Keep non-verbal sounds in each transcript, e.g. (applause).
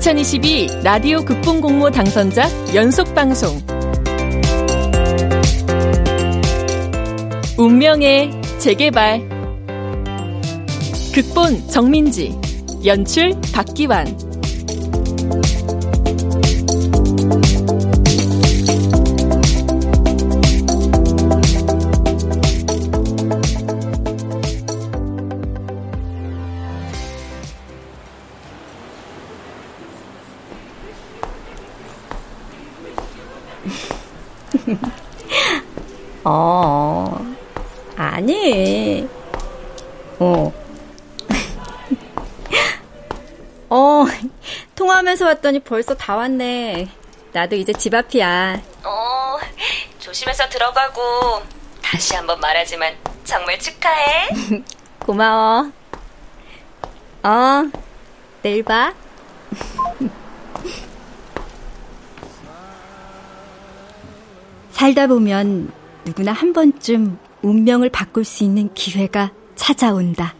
2022 라디오 극본 공모 당선작 연속 방송. 운명의 재개발. 극본 정민지 연출 박기환 왔더니 벌써 다 왔네. 나도 이제 집 앞이야. 어, 조심해서 들어가고, 다시 한번 말하지만, 정말 축하해. (laughs) 고마워. 어, 내일 봐. (laughs) 살다 보면 누구나 한 번쯤 운명을 바꿀 수 있는 기회가 찾아온다.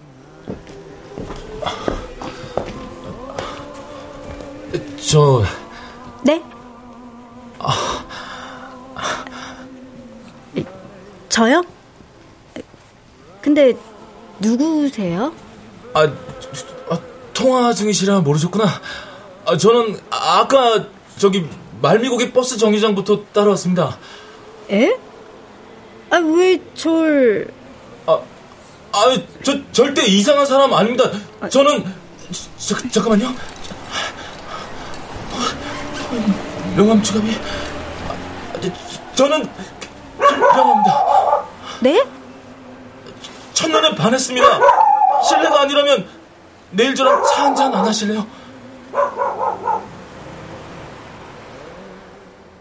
저. 네? 저요? 근데 누구세요? 아, 아 통화 중이시라 모르셨구나. 아, 저는 아까 저기 말미고개 버스 정류장부터 따라왔습니다. 에? 아, 왜 절... 아, 아, 저 절대 이상한 사람 아닙니다. 저는 저, 잠깐만요. 명함 지갑이 저는 명함입니다. 네? 첫눈에 반했습니다. 실례가 아니라면 내일 저랑 차 한잔 안 하실래요?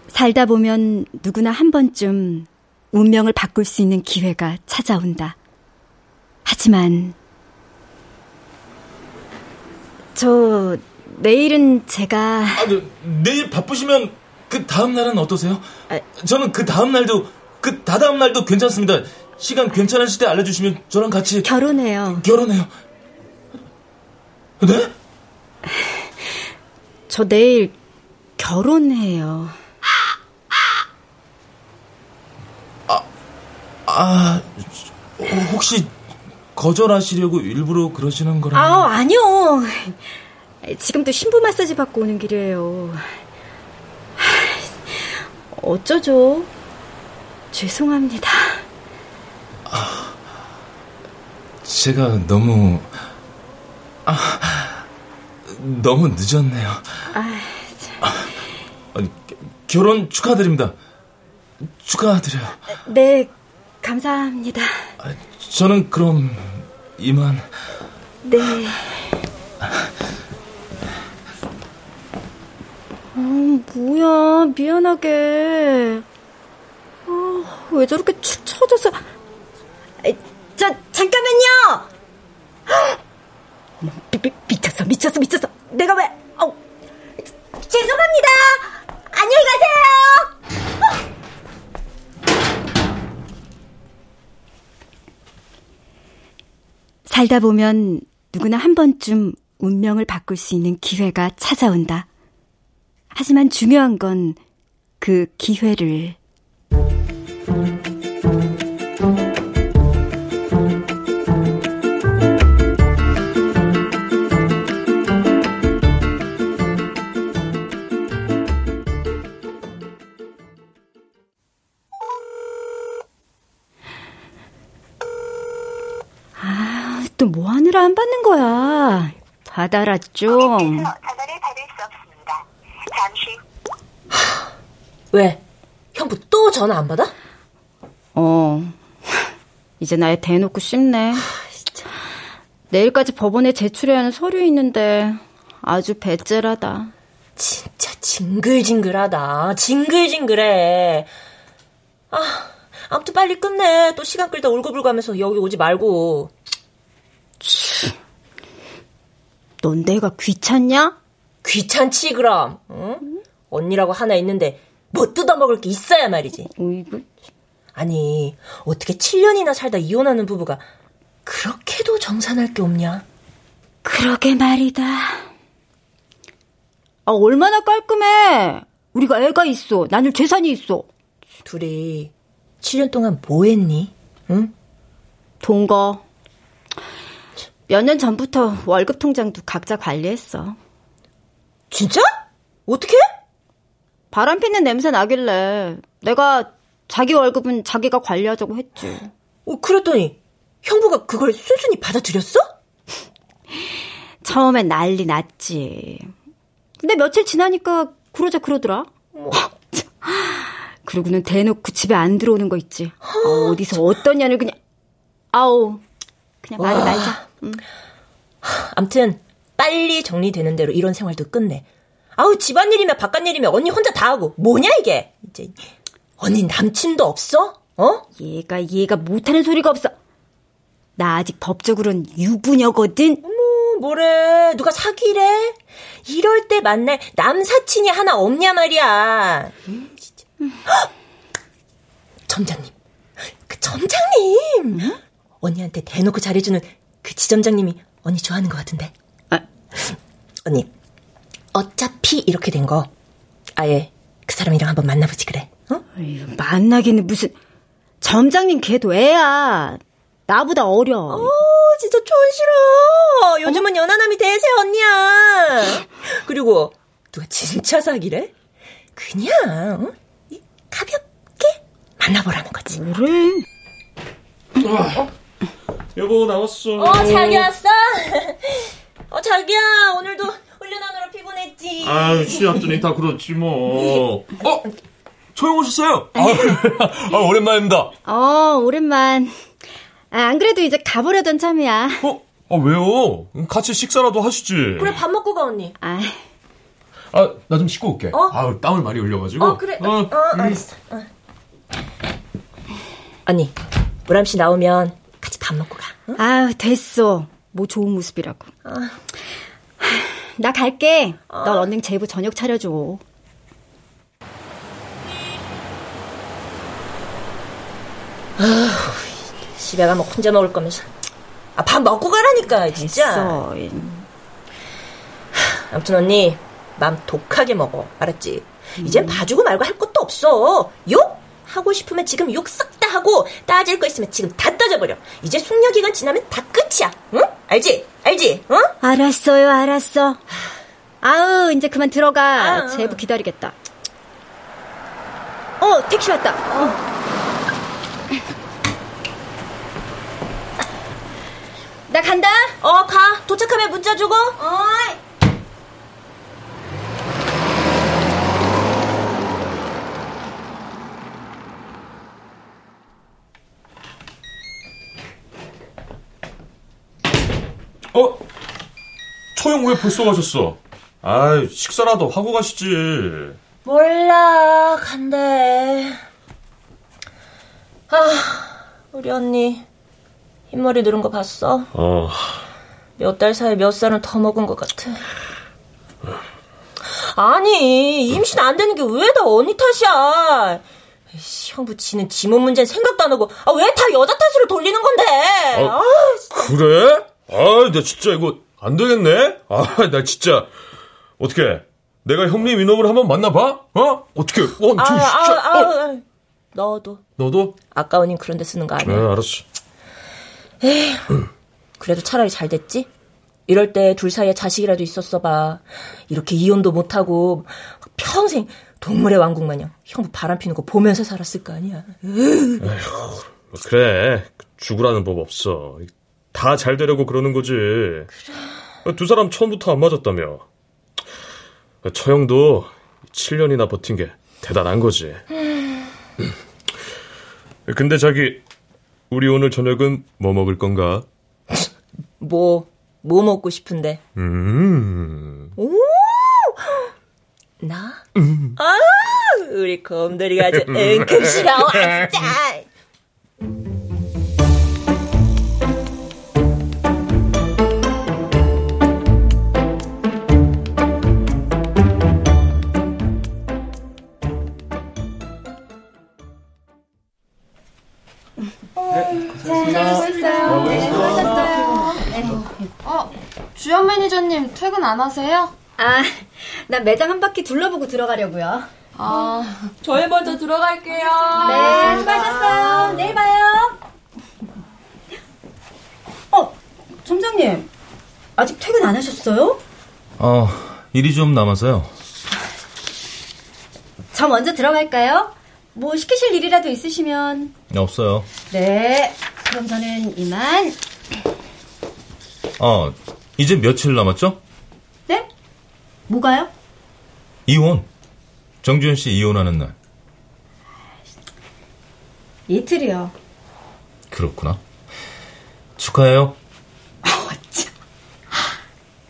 살다 보면 누구나 한 번쯤 운명을 바꿀 수 있는 기회가 찾아온다. 하지만 저 내일은 제가 아, 네, 내일 바쁘시면 그 다음 날은 어떠세요? 아, 저는 그 다음 날도 그 다다음 날도 괜찮습니다. 시간 괜찮으실 때 알려주시면 저랑 같이 결혼해요. 결혼해요. 네? 저 내일 결혼해요. 아, 혹시 거절하시려고 일부러 그러시는 거라면? 아, 아니요. 지금도 신부 마사지 받고 오는 길이에요. 어쩌죠? 죄송합니다. 아, 제가 너무 아, 너무 늦었네요. 아, 아니, 결혼 축하드립니다. 축하드려요. 네, 감사합니다. 아, 저는 그럼 이만. 네. 뭐야, 미안하게. 어, 왜 저렇게 축 처져서. 저, 잠깐만요! 미, 미, 미쳤어, 미쳤어, 미쳤어. 내가 왜, 어, 죄송합니다! 안녕히 가세요! 어. 살다 보면 누구나 한 번쯤 운명을 바꿀 수 있는 기회가 찾아온다. 하지만 중요한 건 그 기회를 또뭐 하느라 안 받는 거야? 받아라 좀. 전화를 받을 수 없습니다. 잠시. 왜? 형부 또 전화 안 받아? 어. (laughs) 이제 나에 대놓고 씹네. 내일까지 법원에 제출해야 하는 서류 있는데 아주 배째라다. 진짜 징글징글하다. 징글징글해. 아, 아무튼 빨리 끝내. 또 시간 끌다 울고불고 하면서 여기 오지 말고. 넌 내가 귀찮냐? 귀찮지 그럼. 응? 언니라고 하나 있는데 뭐 뜯어먹을 게 있어야 말이지. 어이구. 아니 어떻게 7년이나 살다 이혼하는 부부가 그렇게도 정산할 게 없냐? 그러게 말이다. 아, 얼마나 깔끔해. 우리가 애가 있어. 나는 재산이 있어. 둘이 7년 동안 뭐 했니? 응? 동거. 몇 년 전부터 월급 통장도 각자 관리했어. 진짜? 어떻게? 바람 피는 냄새 나길래 내가 자기 월급은 자기가 관리하자고 했지. 어, 그랬더니 형부가 그걸 순순히 받아들였어? 처음엔 난리 났지. 근데 며칠 지나니까 그러자 그러더라. (laughs) 그러고는 대놓고 집에 안 들어오는 거 있지. 어, 어디서 어떤 년을 그냥 아우 그냥 말이 말자. 응. 암튼 빨리 정리되는 대로 이런 생활도 끝내. 아우 집안일이면 바깥일이면 언니 혼자 다 하고 뭐냐 이게 이제 언니 남친도 없어? 어? 얘가 얘가 못하는 소리가 없어. 나 아직 법적으로는 유부녀거든. 어머 뭐래 누가 사귀래? 이럴 때 만날 남사친이 하나 없냐 말이야. 음, 진짜. 헉! (gasps) 점장님, 그 점장님 응? 언니한테 대놓고 잘해주는 그 지점장님이 언니 좋아하는 것 같은데. 아. 언니 어차피 이렇게 된 거 아예 그 사람이랑 한번 만나보지 그래. 어? 에휴, 만나기는 무슨 점장님 걔도 애야. 나보다 어려. 어, 진짜 촌 싫어. 요즘은 연하남이 대세 언니야. 그리고 누가 진짜 사기래? 그냥 어? 가볍게 만나보라는 거지. 그래. 어? 여보 나왔어. 어 자기 왔어? (laughs) 어 자기야 오늘도 훈련하느라 피곤했지. 아 시합전이 다 그렇지 뭐. 어? 초영 오셨어요? 아, (laughs) 아, 오랜만입니다. 어 오랜만. 아, 안 그래도 이제 가보려던 참이야. 어? 아, 왜요? 같이 식사라도 하시지. 그래, 밥 먹고 가, 언니. 아, 아, 나 좀 씻고 올게. 어? 아, 땀을 많이 흘려가지고. 어, 그래. 어, 어 알았어. 어. 언니, 보람 씨 나오면 같이 밥 먹고 가. 응? 아 됐어. 뭐 좋은 모습이라고. 어. 나 갈게. 어. 넌 얼른 제부 저녁 차려줘. 아, 집에 가면 혼자 먹을 거면서. 아, 밥 먹고 가라니까, 진짜. 됐어. 아무튼 언니, 맘 독하게 먹어. 알았지? 음. 이젠 봐주고 말고 할 것도 없어. 욕? 하고 싶으면 지금 욕 싹 다 하고 따질 거 있으면 지금 다 따져버려. 이제 숙려 기간 지나면 다 끝이야. 응? 알지? 알지? 응? 알았어요, 알았어. 아우, 이제 그만 들어가. 아, 제부 기다리겠다. 어, 택시 왔다. 어. 나 간다. 어, 가. 도착하면 문자 주고. 어. 어? 초영 왜 벌써 가셨어? 아, 식사라도 하고 가시지. 몰라, 간대. 아, 우리 언니 흰머리 늘은 거 봤어? 어. 몇 달 사이 몇 살은 더 먹은 것 같아. 아니, 임신 안 되는 게 왜 다 언니 탓이야? 형부 지는 지몸 문제는 생각도 안 하고 아, 왜 다 여자 탓으로 돌리는 건데? 아, 아, 그래? 아, 나 진짜 이거 안 되겠네. 아, (laughs) 나 진짜 어떻게? 내가 형님 이놈을 한번 만나봐? 어? 어떻게? 어, 아, 진짜. 아, 아, 어. 너도. 너도? 아까운 님 그런 데 쓰는 거 아니야? 네, 알았어. 에휴, 그래도 차라리 잘 됐지? 이럴 때 둘 사이에 자식이라도 있었어 봐. 이렇게 이혼도 못하고 평생 동물의 왕국 마냥 형부 바람 피는 거 보면서 살았을 거 아니야. 에휴, 그래. 죽으라는 법 없어. 다 잘 되려고 그러는 거지. 그래. 두 사람 처음부터 안 맞았다며. 처형도 7년이나 버틴 게 대단한 거지. 음. 근데 자기 우리 오늘 저녁은 뭐 먹을 건가? 뭐, 뭐 먹고 싶은데? 음. 오! 나? 음. 아, 우리 곰돌이가 아주 은근스러워, 진짜! (laughs) 주연 매니저님 퇴근 안 하세요? 아, 난 매장 한 바퀴 둘러보고 들어가려고요. 아, 저희 먼저 들어갈게요. 네, 수고하셨어요. 내일 봐요. 어, 점장님. 아직 퇴근 안 하셨어요? 어, 일이 좀 남아서요. 저 먼저 들어갈까요? 뭐 시키실 일이라도 있으시면. 없어요. 네, 그럼 저는 이만. 어, 이제 며칠 남았죠? 네? 뭐가요? 이혼. 정주현 씨 이혼하는 날. 이틀이요. 그렇구나. 축하해요.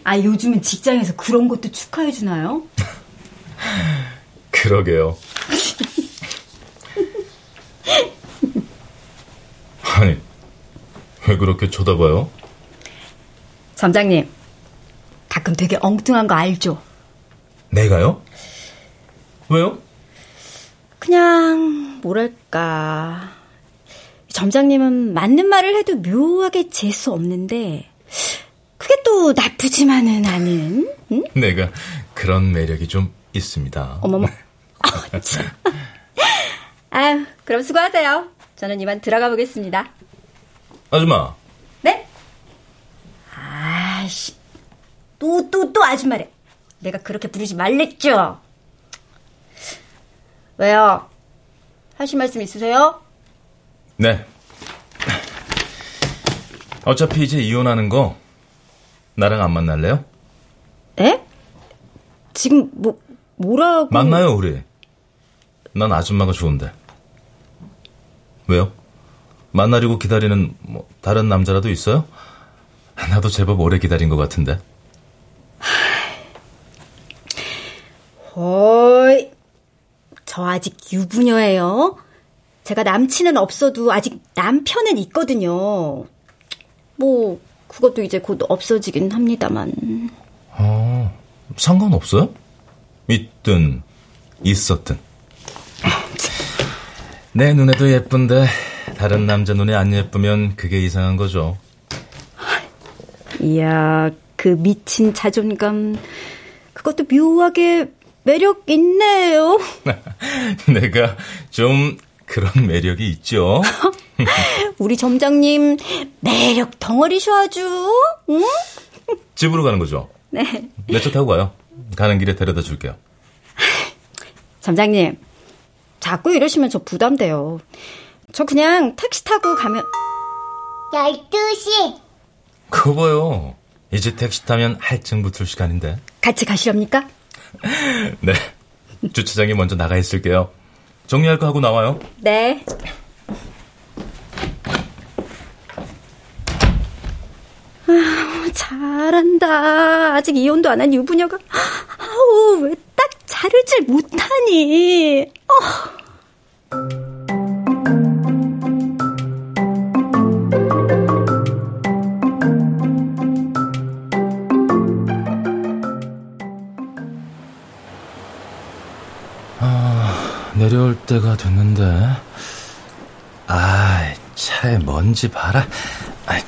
아, 요즘은 직장에서 그런 것도 축하해 주나요? (laughs) 그러게요. (laughs) 아니, 왜 그렇게 쳐다봐요? 점장님, 가끔 되게 엉뚱한 거 알죠? 내가요? 왜요? 그냥, 뭐랄까. 점장님은 맞는 말을 해도 묘하게 재수 없는데, 그게 또 나쁘지만은 않은, 응? 내가 그런 매력이 좀 있습니다. 어머머. (laughs) 아, 참. 아유, 그럼 수고하세요. 저는 이만 들어가 보겠습니다. 아줌마. 네? 아이씨. 또, 또, 또 아줌마래. 내가 그렇게 부르지 말랬죠? 왜요? 하실 말씀 있으세요? 네. 어차피 이제 이혼하는 거 나랑 안 만날래요? 에? 지금 뭐 뭐라고? 만나요 우리. 난 아줌마가 좋은데. 왜요? 만나려고 기다리는 뭐 다른 남자라도 있어요? 나도 제법 오래 기다린 것 같은데. 어이, 저 아직 유부녀예요. 제가 남친은 없어도 아직 남편은 있거든요. 뭐 그것도 이제 곧 없어지긴 합니다만. 어, 상관없어요? 있든 있었든. 내 눈에도 예쁜데 다른 남자 눈에 안 예쁘면 그게 이상한 거죠. 이야, 그 미친 자존감. 그것도 묘하게 매력 있네요. (laughs) 내가 좀 그런 매력이 있죠. (laughs) 우리 점장님 매력 덩어리셔 아주. 응? (laughs) 집으로 가는 거죠? 네. 내 차 타고 가요. 가는 길에 데려다 줄게요. (sighs) 점장님, 자꾸 이러시면 저 부담돼요. 저 그냥 택시 타고 가면 12시. 그거 봐요. 이제 택시 타면 할증 붙을 시간인데. 같이 가시렵니까? (laughs) 네. 주차장에 먼저 나가 있을게요. 정리할 거 하고 나와요. 네. 아, 잘한다. 아직 이혼도 안 한 유부녀가 아우 왜 딱 자르질 못하니? 어. 내려올 때가 됐는데. 아, 차에 먼지 봐라. 아,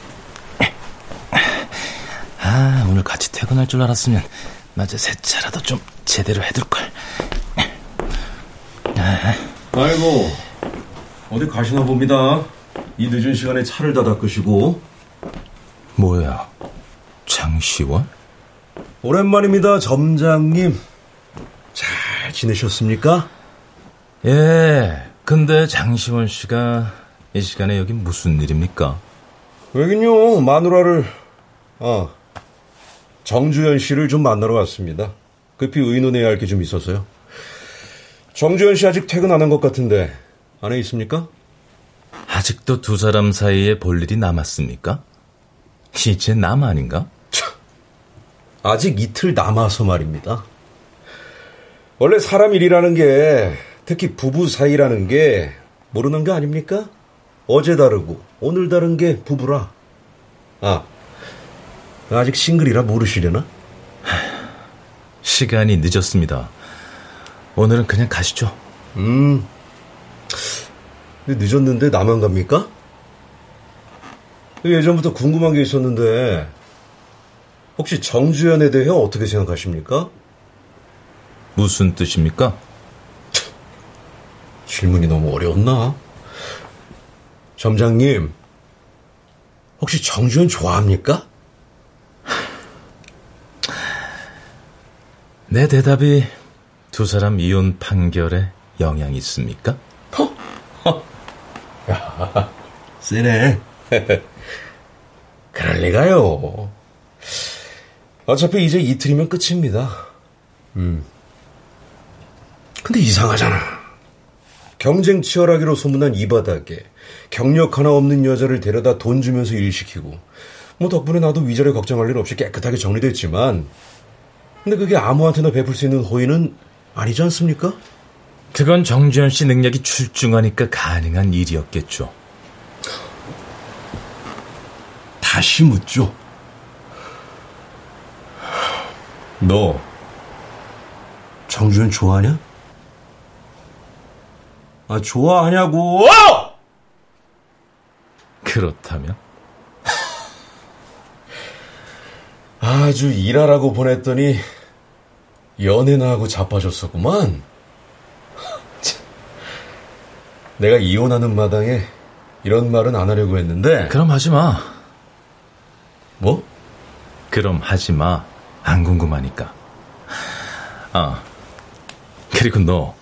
아, 오늘 같이 퇴근할 줄 알았으면 낮에 세차라도 좀 제대로 해둘 걸. 아. 아이고, 어디 가시나 봅니다. 이 늦은 시간에 차를 다 닦으시고. 뭐야, 장시원? 오랜만입니다, 점장님. 잘 지내셨습니까? 예, 근데 장시원 씨가 이 시간에 여기 무슨 일입니까? 왜긴요, 마누라를, 아, 정주현 씨를 좀 만나러 왔습니다. 급히 의논해야 할 게 좀 있어서요. 정주현 씨 아직 퇴근 안 한 것 같은데, 안에 있습니까? 아직도 두 사람 사이에 볼 일이 남았습니까? 이제 남 아닌가? 아직 이틀 남아서 말입니다. 원래 사람 일이라는 게, 특히 부부 사이라는 게, 모르는 거 아닙니까? 어제 다르고, 오늘 다른 게 부부라. 아, 아직 싱글이라 모르시려나? (sighs) 시간이 늦었습니다. 오늘은 그냥 가시죠. 음. 늦었는데 나만 갑니까? 예전부터 궁금한 게 있었는데, 혹시 정주현에 대해 어떻게 생각하십니까? 무슨 뜻입니까? 질문이 너무 어려웠나? 점장님, 혹시 정주현 좋아합니까? (sighs) 내 대답이 두 사람 이혼 판결에 영향이 있습니까? (laughs) 야, 세네. (laughs) 그럴 리가요. 어차피 이제 이틀이면 끝입니다. 음. 근데 이상하잖아. 경쟁 치열하기로 소문난 이 바닥에 경력 하나 없는 여자를 데려다 돈 주면서 일 시키고 뭐 덕분에 나도 위자료 걱정할 일 없이 깨끗하게 정리됐지만 근데 그게 아무한테나 베풀 수 있는 호의는 아니지 않습니까? 그건 정주현 씨 능력이 출중하니까 가능한 일이었겠죠. 다시 묻죠. 너 정주현 좋아하냐? 아 좋아하냐고! 그렇다면? (laughs) 아주 일하라고 보냈더니 연애나 하고 자빠졌었구만. (laughs) 내가 이혼하는 마당에 이런 말은 안 하려고 했는데. 그럼 하지 마. 뭐? 그럼 하지 마. 안 궁금하니까. 아, 그리고 너.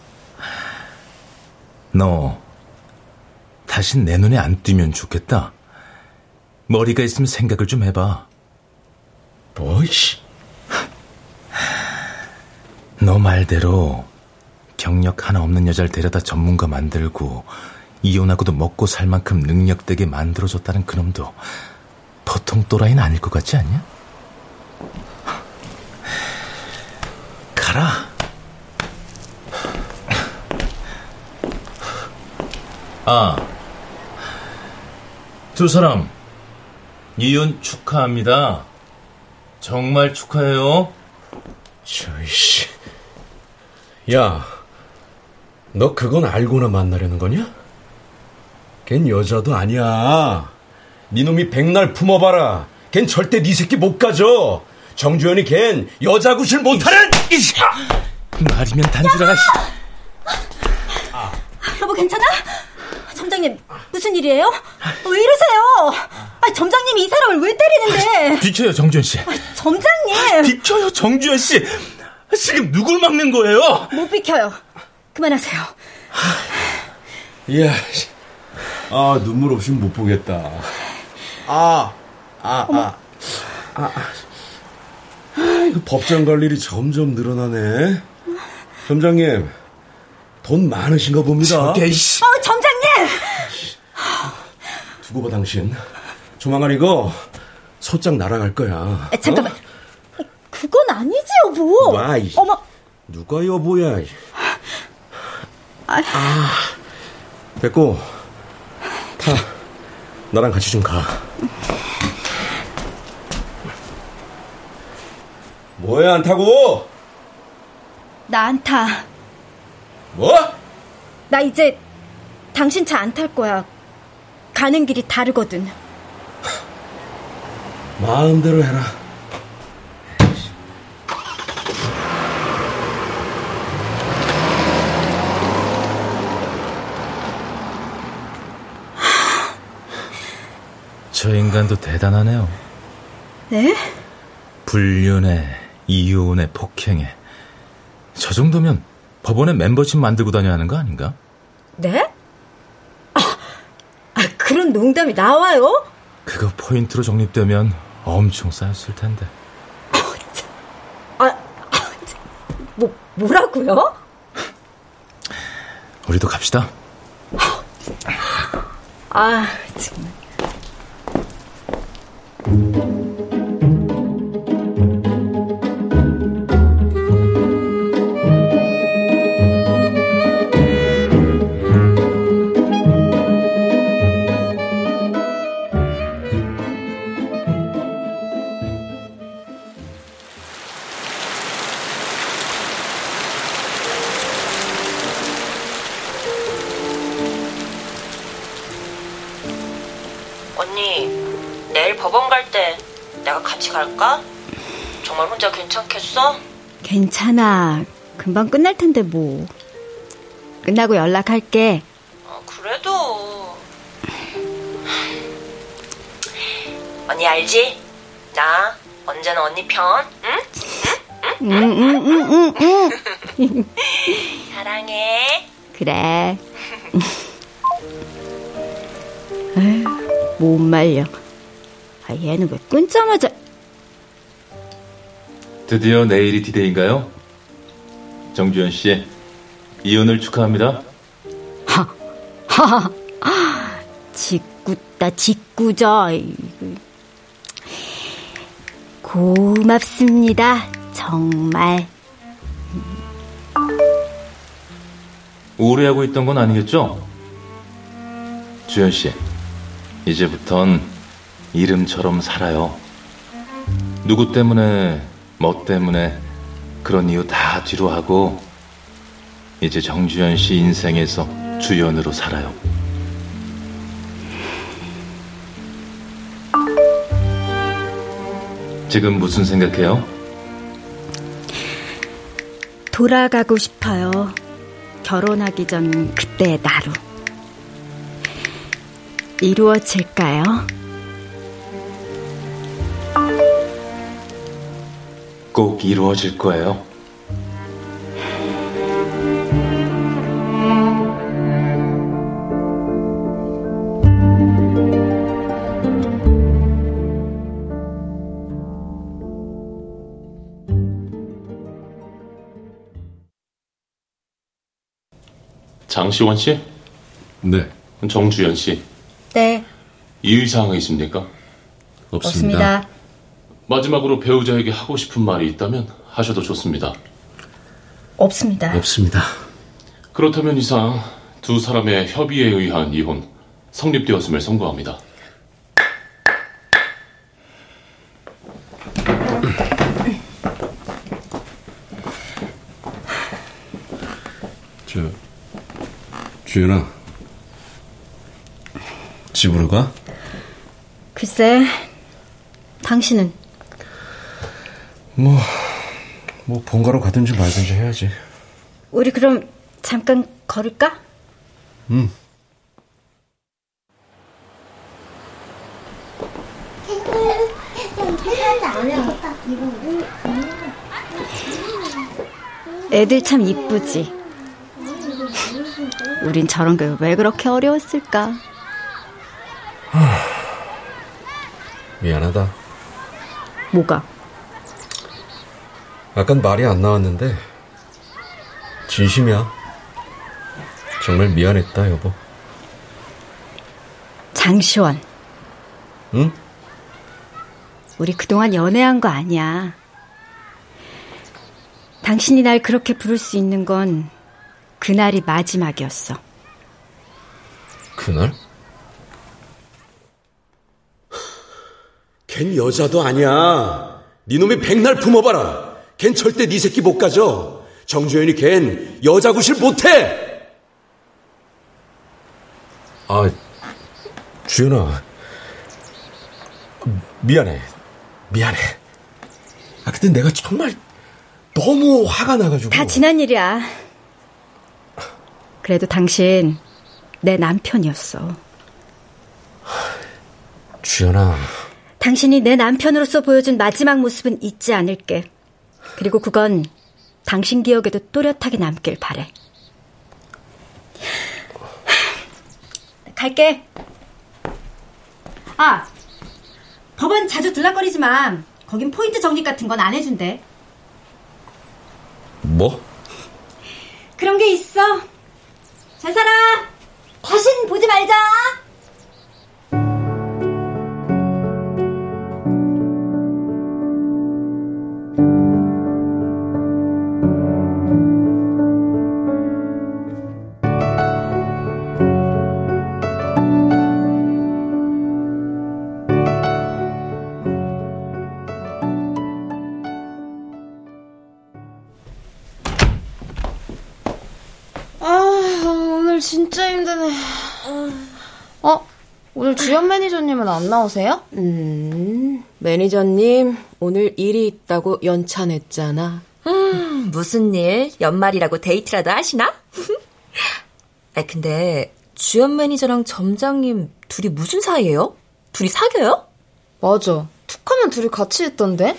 너, 다시 내 눈에 안 띄면 좋겠다. 머리가 있으면 생각을 좀 해봐. 뭐이씨. (sighs) 너 말대로 경력 하나 없는 여자를 데려다 전문가 만들고 이혼하고도 먹고 살 만큼 능력되게 만들어줬다는 그놈도 보통 또라이는 아닐 것 같지 않냐? (sighs) 가라. 아, 두 사람 이혼 축하합니다. 정말 축하해요. 저이씨. 야, 너 그건 알고나 만나려는 거냐? 걘 여자도 아니야. 네 놈이 백날 품어봐라. 걘 절대 네 새끼 못 가져. 정주현이 걘 여자 구실 못하는 이씨. 말이면 단지라가 아. 여보 괜찮아? 점장님 무슨 일이에요? 왜 이러세요? 아, 점장님이 이 사람을 왜 때리는데? (laughs) 비켜요 정주현 씨. 아, 점장님. 비켜요 정주현 씨. 지금 누굴 막는 거예요? 못 비켜요. 그만하세요. 이야, 아 눈물 없이는 못 보겠다. 아, 아, 아, 아, 아, 아, 이거 법정 갈 일이 점점 늘어나네. 점장님, 돈 많으신가 봅니다. 저게, 씨. 어, 점장님! 두고 봐, 당신. 조만간 이거 소장 날아갈 거야. 아, 잠깐만. 어? 그건 아니지, 여보. 와, 이, 어머. 누가 여보야. 아, 아 됐고. 타. 나랑 같이 좀 가. 뭐야, 안 타고? 나 안 타. 뭐? 나 이제 당신 차 안 탈 거야. 가는 길이 다르거든. 마음대로 해라. 저 인간도 대단하네요. 네? 불륜에, 이혼에, 폭행에. 저 정도면 법원에 멤버십 만들고 다녀야 하는 거 아닌가? 네? 그런 농담이 나와요? 그거 포인트로 적립되면 엄청 쌓였을 텐데. 아, 아, 뭐, 뭐라고요? 우리도 갑시다. 아, 정말. 혼자 괜찮겠어? 괜찮아. 금방 끝날 텐데 뭐. 끝나고 연락할게. 아, 그래도. 언니 알지? 나 언제나 언니 편, 응? 응? 응? 응, 응, 응, 응. (laughs) 사랑해. 그래. 에휴, 못 말려. 아, 얘는 왜 끊자마자. 드디어 내일이 디데이인가요? 정주현 씨, 이혼을 축하합니다. 하, 하하, 직구다, 직구죠. 고맙습니다. 정말. 우울해하고 있던 건 아니겠죠? 주현 씨, 이제부턴 이름처럼 살아요. 누구 때문에, 뭐 때문에, 그런 이유 다 뒤로 하고, 이제 정주현 씨 인생에서 주연으로 살아요. 지금 무슨 생각해요? 돌아가고 싶어요. 결혼하기 전 그때의 나로. 이루어질까요? 꼭 이루어질 거예요. 장시원 씨? 네. 정주연 씨? 네. 이의사항이 있습니까? 없습니다. 없습니다. 마지막으로 배우자에게 하고 싶은 말이 있다면 하셔도 좋습니다. 없습니다. 없습니다. 그렇다면 이상 두 사람의 협의에 의한 이혼 성립되었음을 선고합니다. 저, 주연아. 집으로 가? 글쎄, 당신은? 뭐, 뭐, 본가로 가든지 말든지 해야지. 우리 그럼 잠깐 걸을까? 응. 애들 참 이쁘지. 우린 저런 게 왜 그렇게 어려웠을까? 미안하다. 뭐가? 아깐 말이 안 나왔는데, 진심이야. 정말 미안했다, 여보. 장시원. 응? 우리 그동안 연애한 거 아니야. 당신이 날 그렇게 부를 수 있는 건 그날이 마지막이었어. 그날? 걘 여자도 아니야. 네 놈이 백날 품어봐라. 걘 절대 네 새끼 못 가져. 정주현이 걘 여자 구실 못해. 아, 주연아. 미안해. 미안해. 아, 그때 내가 정말 너무 화가 나가지고. 다 지난 일이야. 그래도 당신 내 남편이었어. 주연아. 당신이 내 남편으로서 보여준 마지막 모습은 잊지 않을게. 그리고 그건 당신 기억에도 또렷하게 남길 바래. 갈게. 아, 법원 자주 들락거리지만 거긴 포인트 적립 같은 건 안 해준대. 뭐? 그런 게 있어. 잘 살아. 다신 보지 말자. 오늘 진짜 힘드네. 어? 오늘 주연 매니저님은 안 나오세요? 음, 매니저님, 오늘 일이 있다고 연차 냈잖아. 음, 무슨 일? 연말이라고 데이트라도 하시나? (laughs) 아 근데 주연 매니저랑 점장님 둘이 무슨 사이예요? 둘이 사겨요? 맞아. 툭하면 둘이 같이 있던데?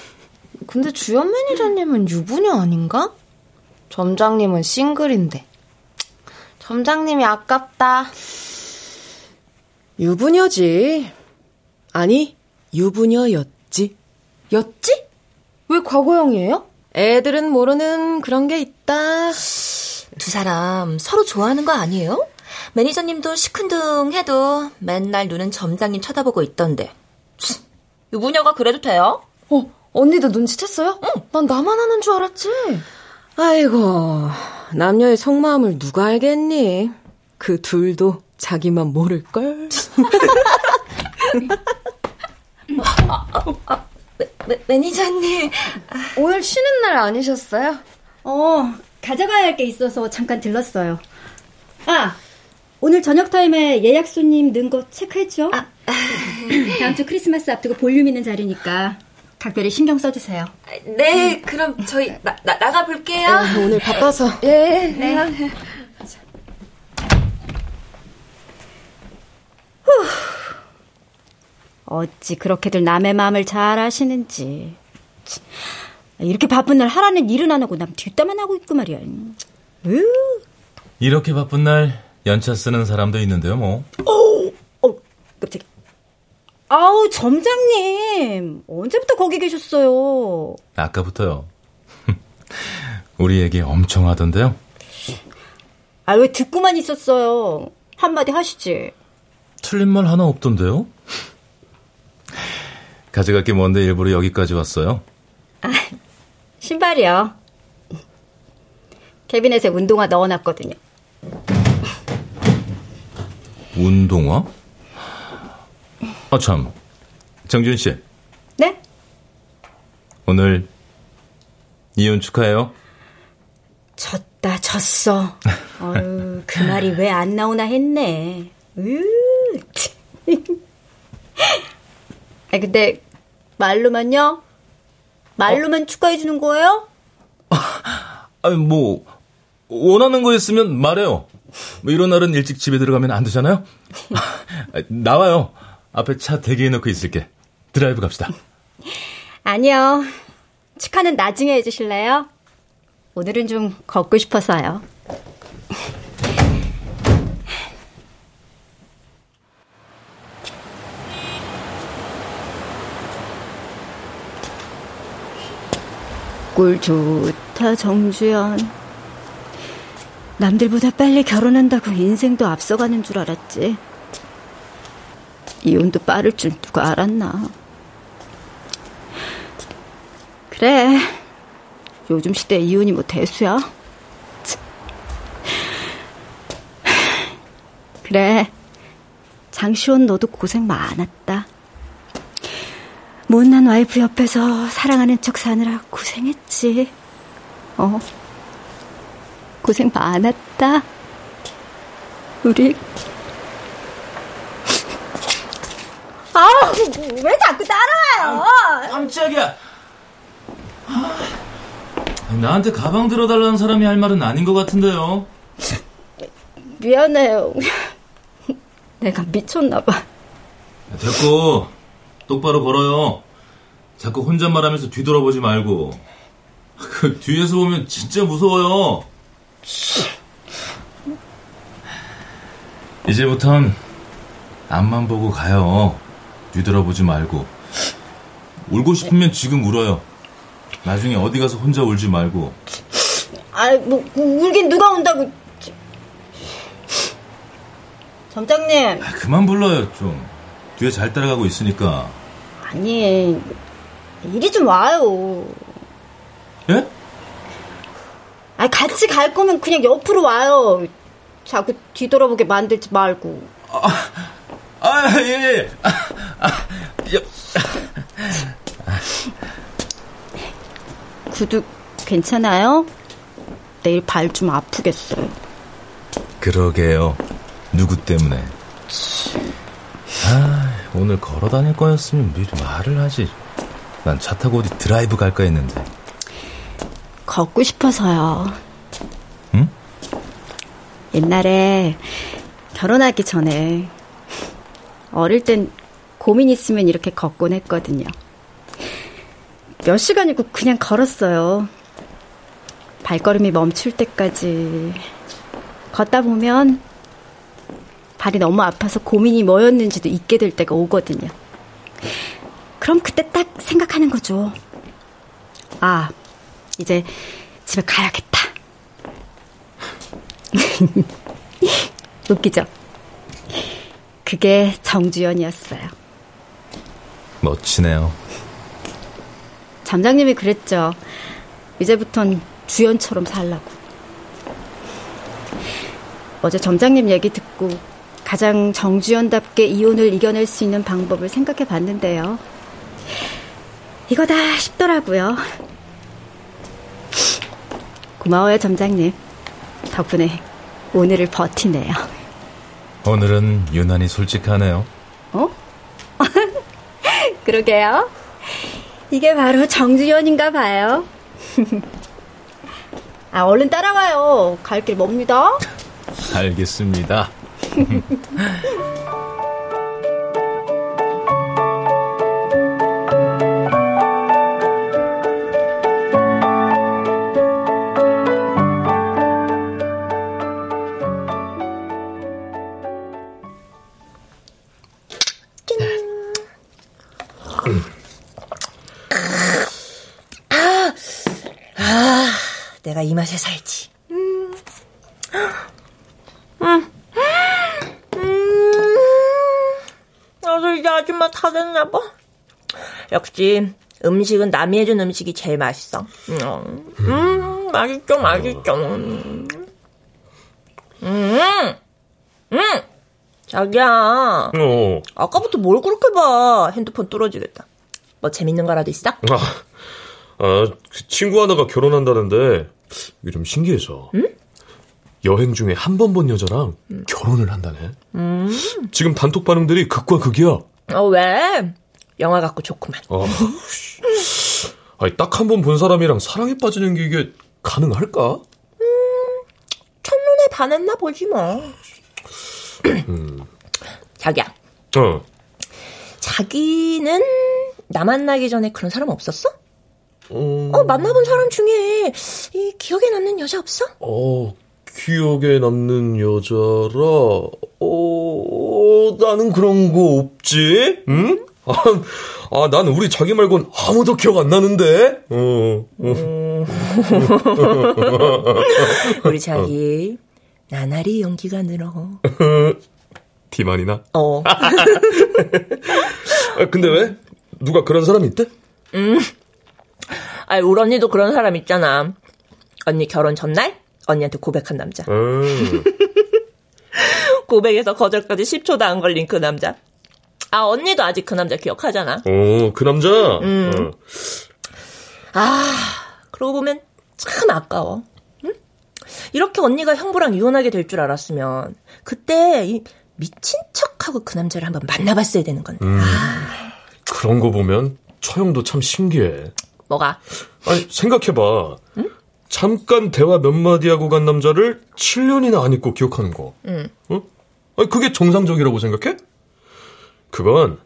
근데 주연 매니저님은 유부녀 아닌가? 점장님은 싱글인데. 점장님이 아깝다. 유부녀지. 아니, 유부녀였지. 였지? 왜 과거형이에요? 애들은 모르는 그런 게 있다. 두 사람 서로 좋아하는 거 아니에요? 매니저님도 시큰둥해도 맨날 눈은 점장님 쳐다보고 있던데. 유부녀가 그래도 돼요? 어, 언니도 눈치챘어요? 응. 난 나만 하는 줄 알았지. 아이고, 남녀의 속마음을 누가 알겠니? 그 둘도 자기만 모를걸? 매, 매니저님. 오늘 쉬는 날 아니셨어요? 어, 가져가야 할 게 있어서 잠깐 들렀어요. 아, 오늘 저녁 타임에 예약 손님 는 거 체크했죠? 아, 다음 주 크리스마스 앞두고 볼륨 있는 자리니까 각별히 신경 써주세요. 네, 그럼 저희 나, 나, 나가 볼게요. 네, 오늘 바빠서. (laughs) 예, 네. 네. 어찌 그렇게들 남의 마음을 잘 아시는지. 이렇게 바쁜 날 하라는 일은 안 하고 남 뒷담만 하고 있고 말이야. 으. 이렇게 바쁜 날 연차 쓰는 사람도 있는데요, 뭐. 어, 어, 깜짝이. 아우, 점장님. 언제부터 거기 계셨어요? 아까부터요. (laughs) 우리 얘기 엄청 하던데요. 아, 왜 듣고만 있었어요? 한마디 하시지. 틀린 말 하나 없던데요? 가져갈 게 뭔데 일부러 여기까지 왔어요? 아, 신발이요. 캐비넷에 운동화 넣어놨거든요. 운동화? 아, 참. 정준 씨. 네? 오늘 이혼 축하해요. 졌다, 졌어. 어휴, 그 말이 왜 안 나오나 했네. 으 (laughs) 아, 근데, 말로만요? 말로만 어? 축하해주는 거예요? (laughs) 아니, 뭐, 원하는 거 있으면 말해요. 뭐 이런 날은 일찍 집에 들어가면 안 되잖아요? (laughs) 나와요. 앞에 차 대기해놓고 있을게. 드라이브 갑시다. (laughs) 아니요. 축하는 나중에 해주실래요? 오늘은 좀 걷고 싶어서요. (laughs) 꼴 좋다, 정주연. 남들보다 빨리 결혼한다고 인생도 앞서가는 줄 알았지. 이혼도 빠를 줄 누가 알았나. 그래. 요즘 시대 이혼이 뭐 대수야? 그래. 장시원 너도 고생 많았다. 못난 와이프 옆에서 사랑하는 척 사느라 고생했지. 어. 고생 많았다. 우리. 아, 왜 자꾸 따라와요? 아, 깜짝이야. 아, 나한테 가방 들어달라는 사람이 할 말은 아닌 것 같은데요. 미안해요. 내가 미쳤나봐. 됐고. 똑바로 걸어요. 자꾸 혼잣말하면서 뒤돌아보지 말고. 그 뒤에서 보면 진짜 무서워요. 이제부턴 앞만 보고 가요. 뒤돌아보지 말고. 울고 싶으면 지금 울어요. 나중에 어디 가서 혼자 울지 말고. 아, 뭐 울긴 누가 온다고. 점장님. 아, 그만 불러요, 좀. 뒤에 잘 따라가고 있으니까. 아니, 이리 좀 와요. 예? 아, 같이 갈 거면 그냥 옆으로 와요. 자꾸 뒤돌아보게 만들지 말고. 아, 아 예, 예. 아. 구두 괜찮아요? 내일 발 좀 아프겠어요. 그러게요. 누구 때문에? 아, 오늘 걸어 다닐 거였으면 미리 말을 하지. 난 차 타고 어디 드라이브 갈까 했는데. 걷고 싶어서요. 응? 옛날에 결혼하기 전에 어릴 땐 고민 있으면 이렇게 걷곤 했거든요. 몇 시간이고 그냥 걸었어요. 발걸음이 멈출 때까지 걷다 보면 발이 너무 아파서 고민이 뭐였는지도 잊게 될 때가 오거든요. 그럼 그때 딱 생각하는 거죠. 아, 이제 집에 가야겠다. (laughs) 웃기죠? 그게 정주연이었어요. 멋지네요. 점장님이 그랬죠. 이제부턴 주연처럼 살라고. 어제 점장님 얘기 듣고 가장 정주연답게 이혼을 이겨낼 수 있는 방법을 생각해 봤는데요. 이거다 싶더라고요. 고마워요, 점장님. 덕분에 오늘을 버티네요. 오늘은 유난히 솔직하네요. 어? 그러게요. 이게 바로 정주연인가 봐요. (laughs) 아, 얼른 따라와요. 갈 길 멉니다. 알겠습니다. (laughs) 내가 이 맛에 살지. 음. 나도 이제 아줌마 다 됐나 봐. 역시 음식은 남이 해준 음식이 제일 맛있어. 음, 음 맛있죠, 맛있죠. 음, 음, 음. 자기야. 어. 아까부터 뭘 그렇게 봐. 핸드폰 뚫어지겠다. 뭐 재밌는 거라도 있어? 아, 아, 그 친구 하나가 결혼한다는데 이게 좀 신기해서. 응? 여행 중에 한 번 본 여자랑 음. 결혼을 한다네. 음. 지금 단톡 반응들이 극과 극이야. 어, 왜? 영화 갖고 좋구만. 아, 아니, 딱 한 번 본 사람이랑 사랑에 빠지는 게 이게 가능할까? 첫눈에 반했나 보지 뭐. 음. 자기야. 어. 자기는 나 만나기 전에 그런 사람 없었어? 어, 어, 만나본 사람 중에 이 기억에 남는 여자 없어? 어, 기억에 남는 여자라, 어, 나는 그런 거 없지? 응? 아, 아, 나는 우리 자기 말곤 아무도 기억 안 나는데? 어. 어. (laughs) 우리 자기, 나날이 연기가 늘어. (laughs) 디만이나? 어. (laughs) 아, 근데 왜? 누가 그런 사람이 있대? 음. 아니, 우리 언니도 그런 사람 있잖아. 언니 결혼 전날? 언니한테 고백한 남자. 음. (laughs) 고백에서 거절까지 10초도 안 걸린 그 남자. 아, 언니도 아직 그 남자 기억하잖아. 어, 그 남자? 음. 어. 아, 그러고 보면 참 아까워. 응? 이렇게 언니가 형부랑 이혼하게 될 줄 알았으면 그때 이 미친 척하고 그 남자를 한번 만나봤어야 되는 건데. 음. 그런 거 보면 처형도 참 신기해. 뭐가? 아니, 생각해봐. 잠깐 대화 몇 마디 하고 간 남자를 7년이나 안 잊고 기억하는 거. 응. 어? 아니, 그게 정상적이라고 생각해? 그건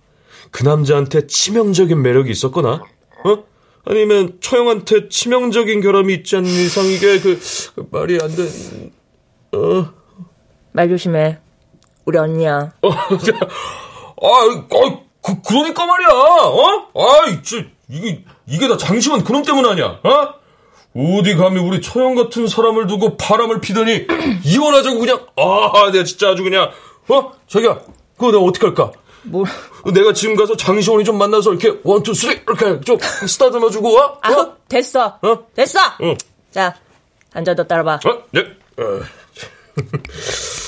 그 남자한테 치명적인 매력이 있었거나, 어? 아니면 처형한테 치명적인 결함이 있지 않는 이상 이게 그, 그 말이 안 돼. 어. 말 조심해. 우리 언니야. 어, 자, (laughs) 아, 아, 그, 그러니까 말이야, 어? 아이, 저, 이게, 이게 다 장시환 그놈 때문 아니야, 어? 어디 감히 우리 처형 같은 사람을 두고 바람을 피더니, (clears throat) 이혼하자고 그냥, 아, 내가 진짜 아주 그냥, 어? 자기야, 그거 내가 어떻게 할까? 뭐? 내가 지금 가서 장시원이 좀 만나서 이렇게 one, two, three 이렇게 좀 스타트만 주고 와? 어? 아, 됐어. 어? 됐어. 응. 자, 앉아 너 따라봐. 어? 네. (laughs)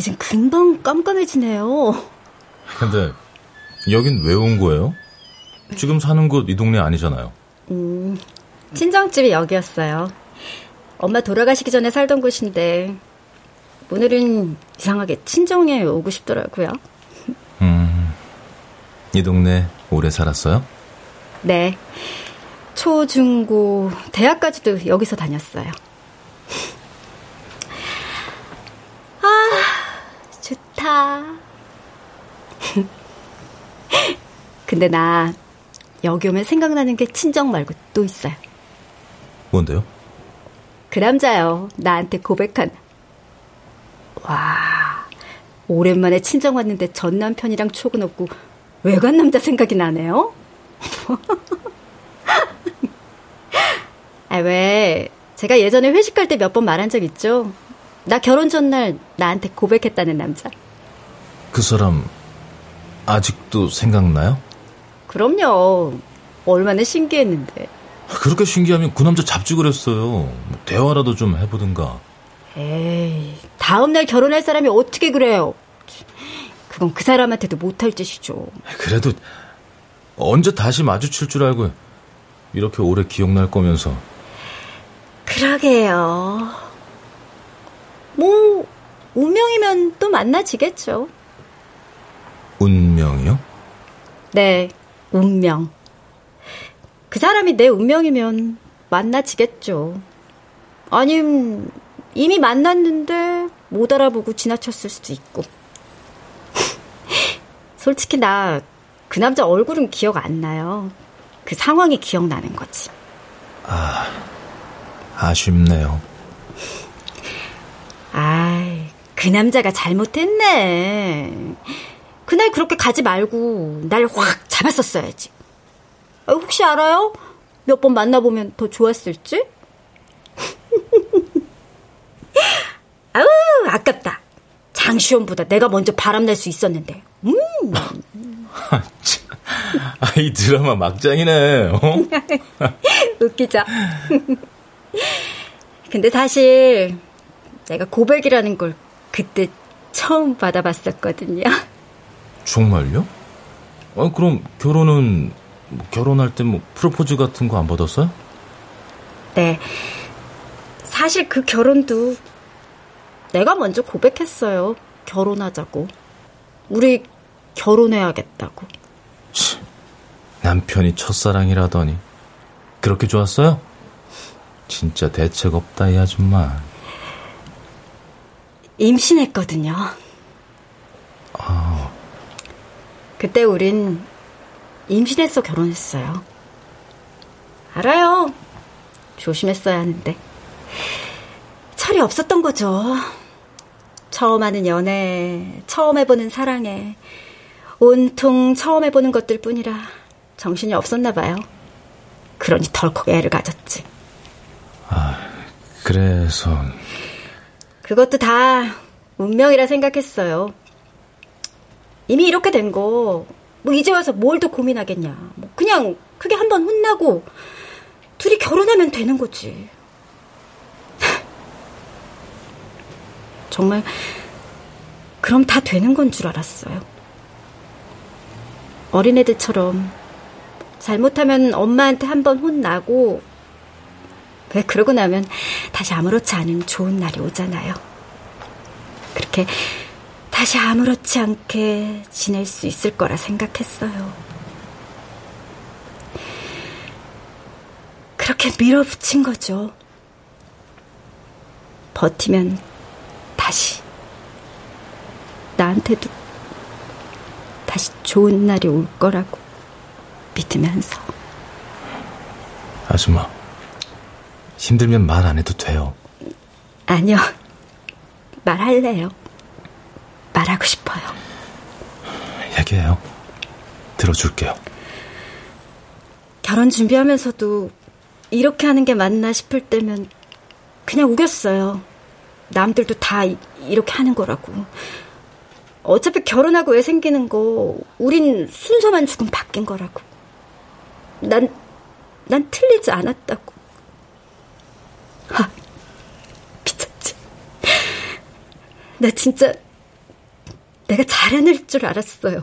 이젠 금방 깜깜해지네요. 근데 여긴 왜 온 거예요? 지금 사는 곳 이 동네 아니잖아요. 음, 친정집이 여기였어요. 엄마 돌아가시기 전에 살던 곳인데 오늘은 이상하게 친정에 오고 싶더라고요. 음, 이 동네 오래 살았어요? 네. 초, 중, 고, 대학까지도 여기서 다녔어요. 아, 좋다. (laughs) 근데 나 여기 오면 생각나는 게 친정 말고 또 있어요. 뭔데요? 그 남자요. 나한테 고백한. 와, 오랜만에 친정 왔는데 전 남편이랑 촉은 없고 외간 남자 생각이 나네요. (laughs) 아, 왜? 제가 예전에 회식할 때 몇 번 말한 적 있죠? 나 결혼 전날 나한테 고백했다는 남자. 그 사람 아직도 생각나요? 그럼요. 얼마나 신기했는데. 그렇게 신기하면 그 남자 잡지 그랬어요. 뭐 대화라도 좀 해보든가. 에이, 다음날 결혼할 사람이 어떻게 그래요? 그건 그 사람한테도 못할 짓이죠. 그래도 언제 다시 마주칠 줄 알고 이렇게 오래 기억날 거면서. 그러게요. 뭐, 운명이면 또 만나지겠죠. 운명이요? 네, 운명. 그 사람이 내 운명이면 만나지겠죠. 아님, 이미 만났는데 못 알아보고 지나쳤을 수도 있고. (laughs) 솔직히 나 그 남자 얼굴은 기억 안 나요. 그 상황이 기억나는 거지. 아, 아쉽네요. 아이, 그 남자가 잘못했네. 그날 그렇게 가지 말고 날 확 잡았었어야지. 아, 혹시 알아요? 몇 번 만나보면 더 좋았을지? (laughs) 아우, 아깝다. 장시원보다 내가 먼저 바람날 수 있었는데. 음. (laughs) 아, 이 드라마 막장이네. 어? (laughs) 웃기죠? 근데 사실 내가 고백이라는 걸 그때 처음 받아봤었거든요. 정말요? 아, 그럼 결혼은 뭐 결혼할 때 뭐 프로포즈 같은 거 안 받았어요? 네. 사실 그 결혼도 내가 먼저 고백했어요. 결혼하자고. 우리 결혼해야겠다고. 남편이 첫사랑이라더니 그렇게 좋았어요? 진짜 대책 없다 이 아줌마. 임신했거든요. 아. 그때 우린 임신해서 결혼했어요. 알아요. 조심했어야 하는데. 철이 없었던 거죠. 처음 하는 연애, 처음 해보는 사랑에, 온통 처음 해보는 것들 뿐이라 정신이 없었나 봐요. 그러니 덜컥 애를 가졌지. 아, 그래서. 그것도 다 운명이라 생각했어요. 이미 이렇게 된 거, 뭐 이제 와서 뭘 더 고민하겠냐. 뭐 그냥 크게 한 번 혼나고 둘이 결혼하면 되는 거지. (laughs) 정말 그럼 다 되는 건 줄 알았어요. 어린애들처럼 잘못하면 엄마한테 한 번 혼나고 왜 그러고 나면 다시 아무렇지 않은 좋은 날이 오잖아요. 그렇게 다시 아무렇지 않게 지낼 수 있을 거라 생각했어요. 그렇게 밀어붙인 거죠. 버티면 다시 나한테도 다시 좋은 날이 올 거라고 믿으면서. 아줌마, 힘들면 말 안 해도 돼요. 아니요. 말할래요. 말하고 싶어요. 얘기해요. 들어줄게요. 결혼 준비하면서도 이렇게 하는 게 맞나 싶을 때면 그냥 우겼어요. 남들도 다 이렇게 하는 거라고. 어차피 결혼하고 애 생기는 거, 우린 순서만 조금 바뀐 거라고. 난, 난 틀리지 않았다고. 하, 미쳤지. 나 진짜 내가 잘해낼 줄 알았어요.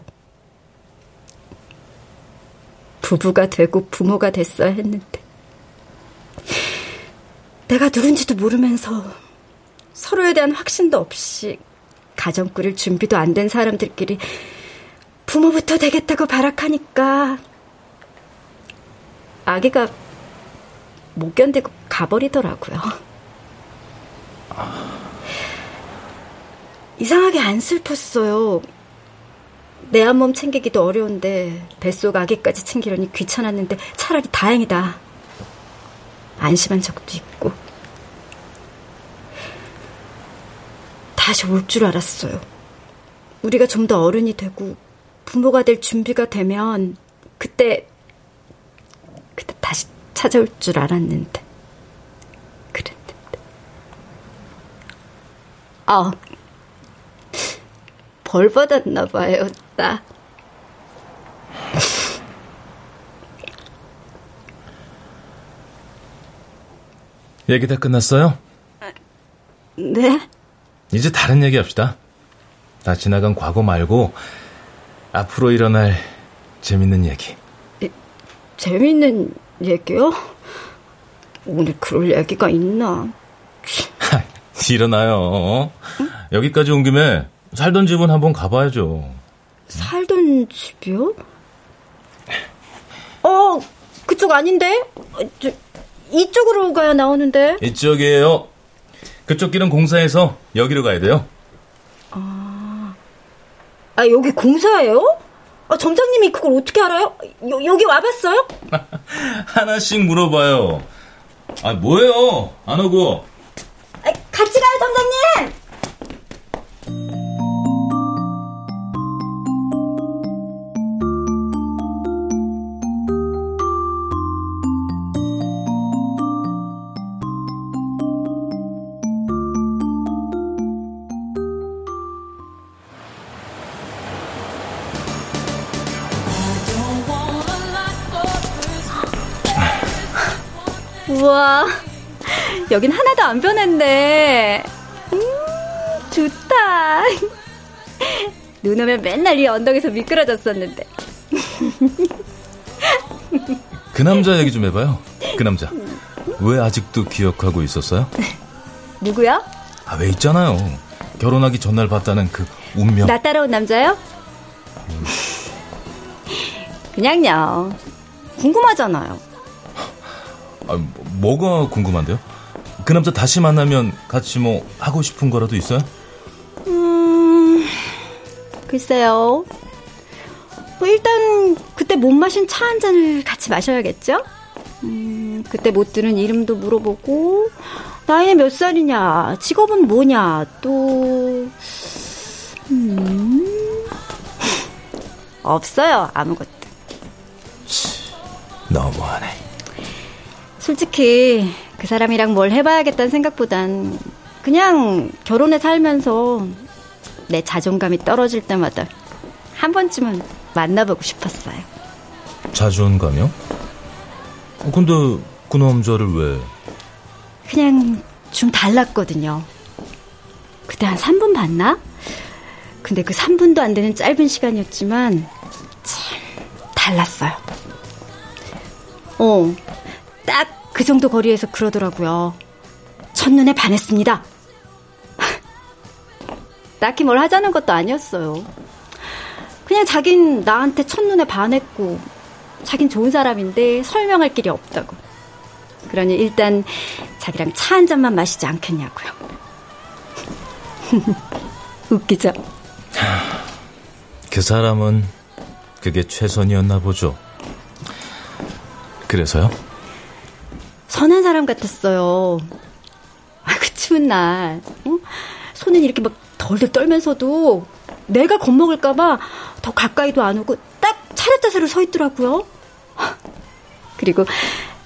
부부가 되고 부모가 됐어야 했는데. 내가 누군지도 모르면서 서로에 대한 확신도 없이 가정 꾸릴 준비도 안 된 사람들끼리 부모부터 되겠다고 발악하니까 아기가 못 견디고 가버리더라고요. 이상하게 안 슬펐어요. 내 한 몸 챙기기도 어려운데 뱃속 아기까지 챙기려니 귀찮았는데 차라리 다행이다. 안심한 적도 있고. 다시 올 줄 알았어요. 우리가 좀 더 어른이 되고 부모가 될 준비가 되면 그때 그때 다시 찾아올 줄 알았는데 그랬는데 아 벌 받았나 봐요, 나. 얘기 다 끝났어요? 네? 이제 다른 얘기 합시다. 다 지나간 과거 말고 앞으로 일어날 재밌는 얘기. 에, 재밌는 얘기요? 오늘 그럴 얘기가 있나? (laughs) 일어나요. 응? 여기까지 온 김에 살던 집은 한번 가봐야죠. 살던 집이요? 어, 그쪽 아닌데? 저, 이쪽으로 가야 나오는데. 이쪽이에요. 그쪽 길은 공사해서 여기로 가야 돼요. 아, 아 여기 공사예요? 아, 점장님이 그걸 어떻게 알아요? 여, 여기 와봤어요? (laughs) 하나씩 물어봐요. 아, 뭐예요? 안 오고. 아, 같이 가요, 점장님! 여긴 하나도 안 변했네. 음, 좋다. 눈 오면 맨날 이 언덕에서 미끄러졌었는데. 그 남자 얘기 좀 해봐요. 그 남자. 왜 아직도 기억하고 있었어요? 누구야? 아, 왜 있잖아요. 결혼하기 전날 봤다는 그 운명. 나 따라온 남자요? 그냥요. 궁금하잖아요. 아, 뭐가 궁금한데요? 그 남자 다시 만나면 같이 뭐 하고 싶은 거라도 있어요? 음, 글쎄요. 뭐 일단 그때 못 마신 차 한 잔을 같이 마셔야겠죠? 음, 그때 못 들은 이름도 물어보고 나이는 몇 살이냐, 직업은 뭐냐, 또 음, 없어요 아무것도. 너무하네. 솔직히 그 사람이랑 뭘 해봐야겠다는 생각보단 그냥 결혼해 살면서 내 자존감이 떨어질 때마다 한 번쯤은 만나보고 싶었어요. 자존감이요? 어, 근데 그 남자를 왜? 그냥 좀 달랐거든요. 그때 한 3분 봤나? 근데 그 3분도 안 되는 짧은 시간이었지만 참 달랐어요. 어, 딱 그 정도 거리에서 그러더라고요. 첫눈에 반했습니다. 딱히 뭘 하자는 것도 아니었어요. 그냥 자긴 나한테 첫눈에 반했고, 자긴 좋은 사람인데 설명할 길이 없다고. 그러니 일단 자기랑 차 한 잔만 마시지 않겠냐고요. (laughs) 웃기죠? 그 사람은 그게 최선이었나 보죠. 그래서요? 선한 사람 같았어요. 아, 그 추운 날, 어? 손은 이렇게 막 덜덜 떨면서도 내가 겁먹을까봐 더 가까이도 안 오고 딱 차렷 자세로 서 있더라고요. 그리고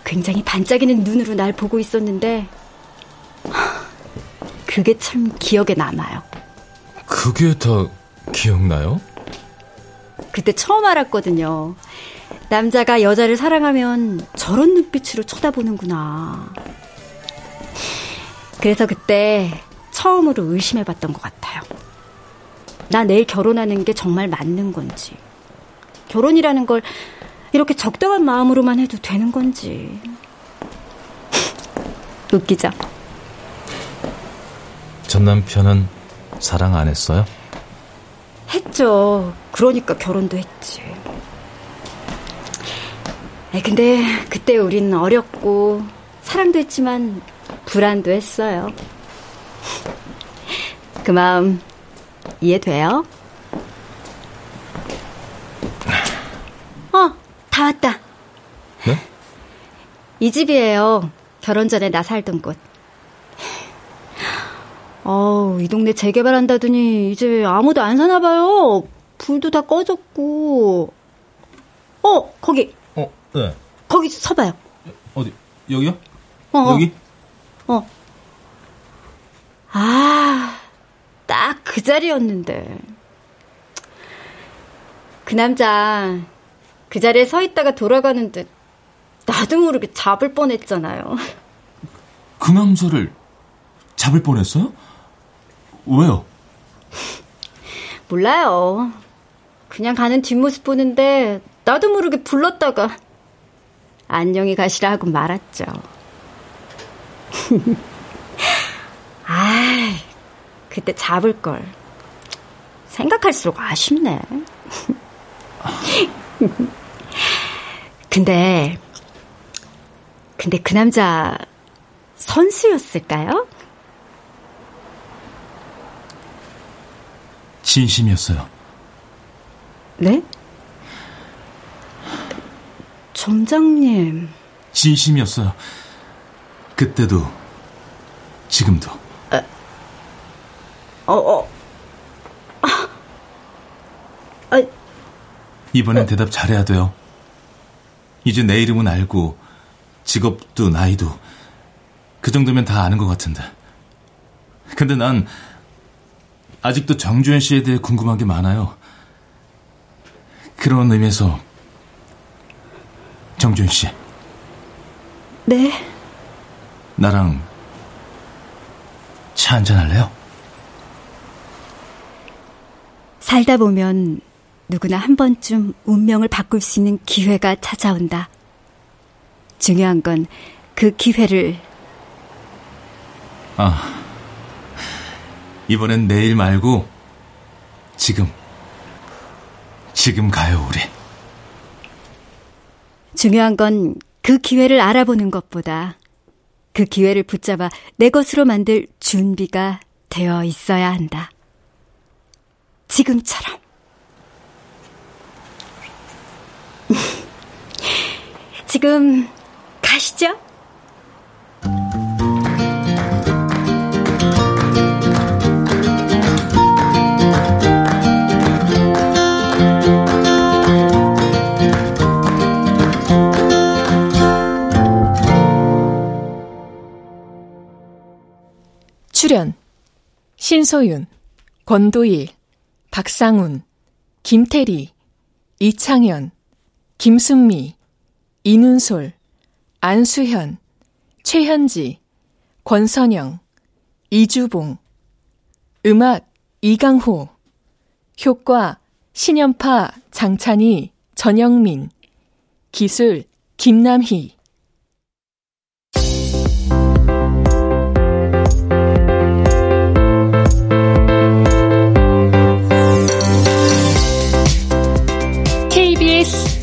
굉장히 반짝이는 눈으로 날 보고 있었는데, 그게 참 기억에 남아요. 그게 다 기억나요? 그때 처음 알았거든요. 남자가 여자를 사랑하면 저런 눈빛으로 쳐다보는구나. 그래서 그때 처음으로 의심해봤던 것 같아요. 나 내일 결혼하는 게 정말 맞는 건지. 결혼이라는 걸 이렇게 적당한 마음으로만 해도 되는 건지. (laughs) 웃기죠? 전 남편은 사랑 안 했어요? 했죠. 그러니까 결혼도 했지. 근데 그때 우리는 어렸고 사랑도 했지만 불안도 했어요. (laughs) 그 마음 이해돼요? 어, 다 왔다. 네? 이 집이에요. 결혼 전에 나 살던 곳. 어우, 이 동네 재개발한다더니 이제 아무도 안 사나 봐요. 불도 다 꺼졌고. 어, 거기. 어, 네. 거기 서봐요. 어디? 여기요? 어, 어. 여기? 어. 아, 딱 그 자리였는데. 그 남자, 그 자리에 서 있다가 돌아가는데, 나도 모르게 잡을 뻔했잖아요. 그 남자를 잡을 뻔했어요? 왜요? 몰라요. 그냥 가는 뒷모습 보는데, 나도 모르게 불렀다가, 안녕히 가시라 하고 말았죠. (laughs) 아, 그때 잡을 걸. 생각할수록 아쉽네. (laughs) 근데, 근데 그 남자 선수였을까요? 진심이었어요. 네? 점장님. 진심이었어요. 그때도, 지금도. 어, 어. 아. 아. 이번엔 어. 대답 잘해야 돼요. 이제 내 이름은 알고, 직업도 나이도, 그 정도면 다 아는 것 같은데. 근데 난, 아직도 정주현 씨에 대해 궁금한 게 많아요. 그런 의미에서, 정주현 씨. 네? 나랑 차 한잔 할래요? 살다 보면 누구나 한 번쯤 운명을 바꿀 수 있는 기회가 찾아온다. 중요한 건 그 기회를. 아, 이번엔 내일 말고 지금, 지금 가요, 우리. 중요한 건 그 기회를 알아보는 것보다 그 기회를 붙잡아 내 것으로 만들 준비가 되어 있어야 한다. 지금처럼. (laughs) 지금 가시죠. 출연 신소윤, 권도일, 박상훈, 김태리, 이창현, 김순미, 이눈솔, 안수현, 최현지, 권선영, 이주봉, 음악 이강호, 효과 신연파 장찬희, 전영민, 기술 김남희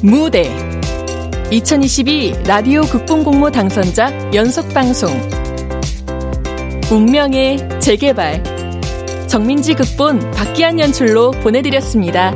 무대. 2022 라디오 극본 공모 당선자 연속 방송. 운명의 재개발. 정민지 극본 박기한 연출로 보내드렸습니다.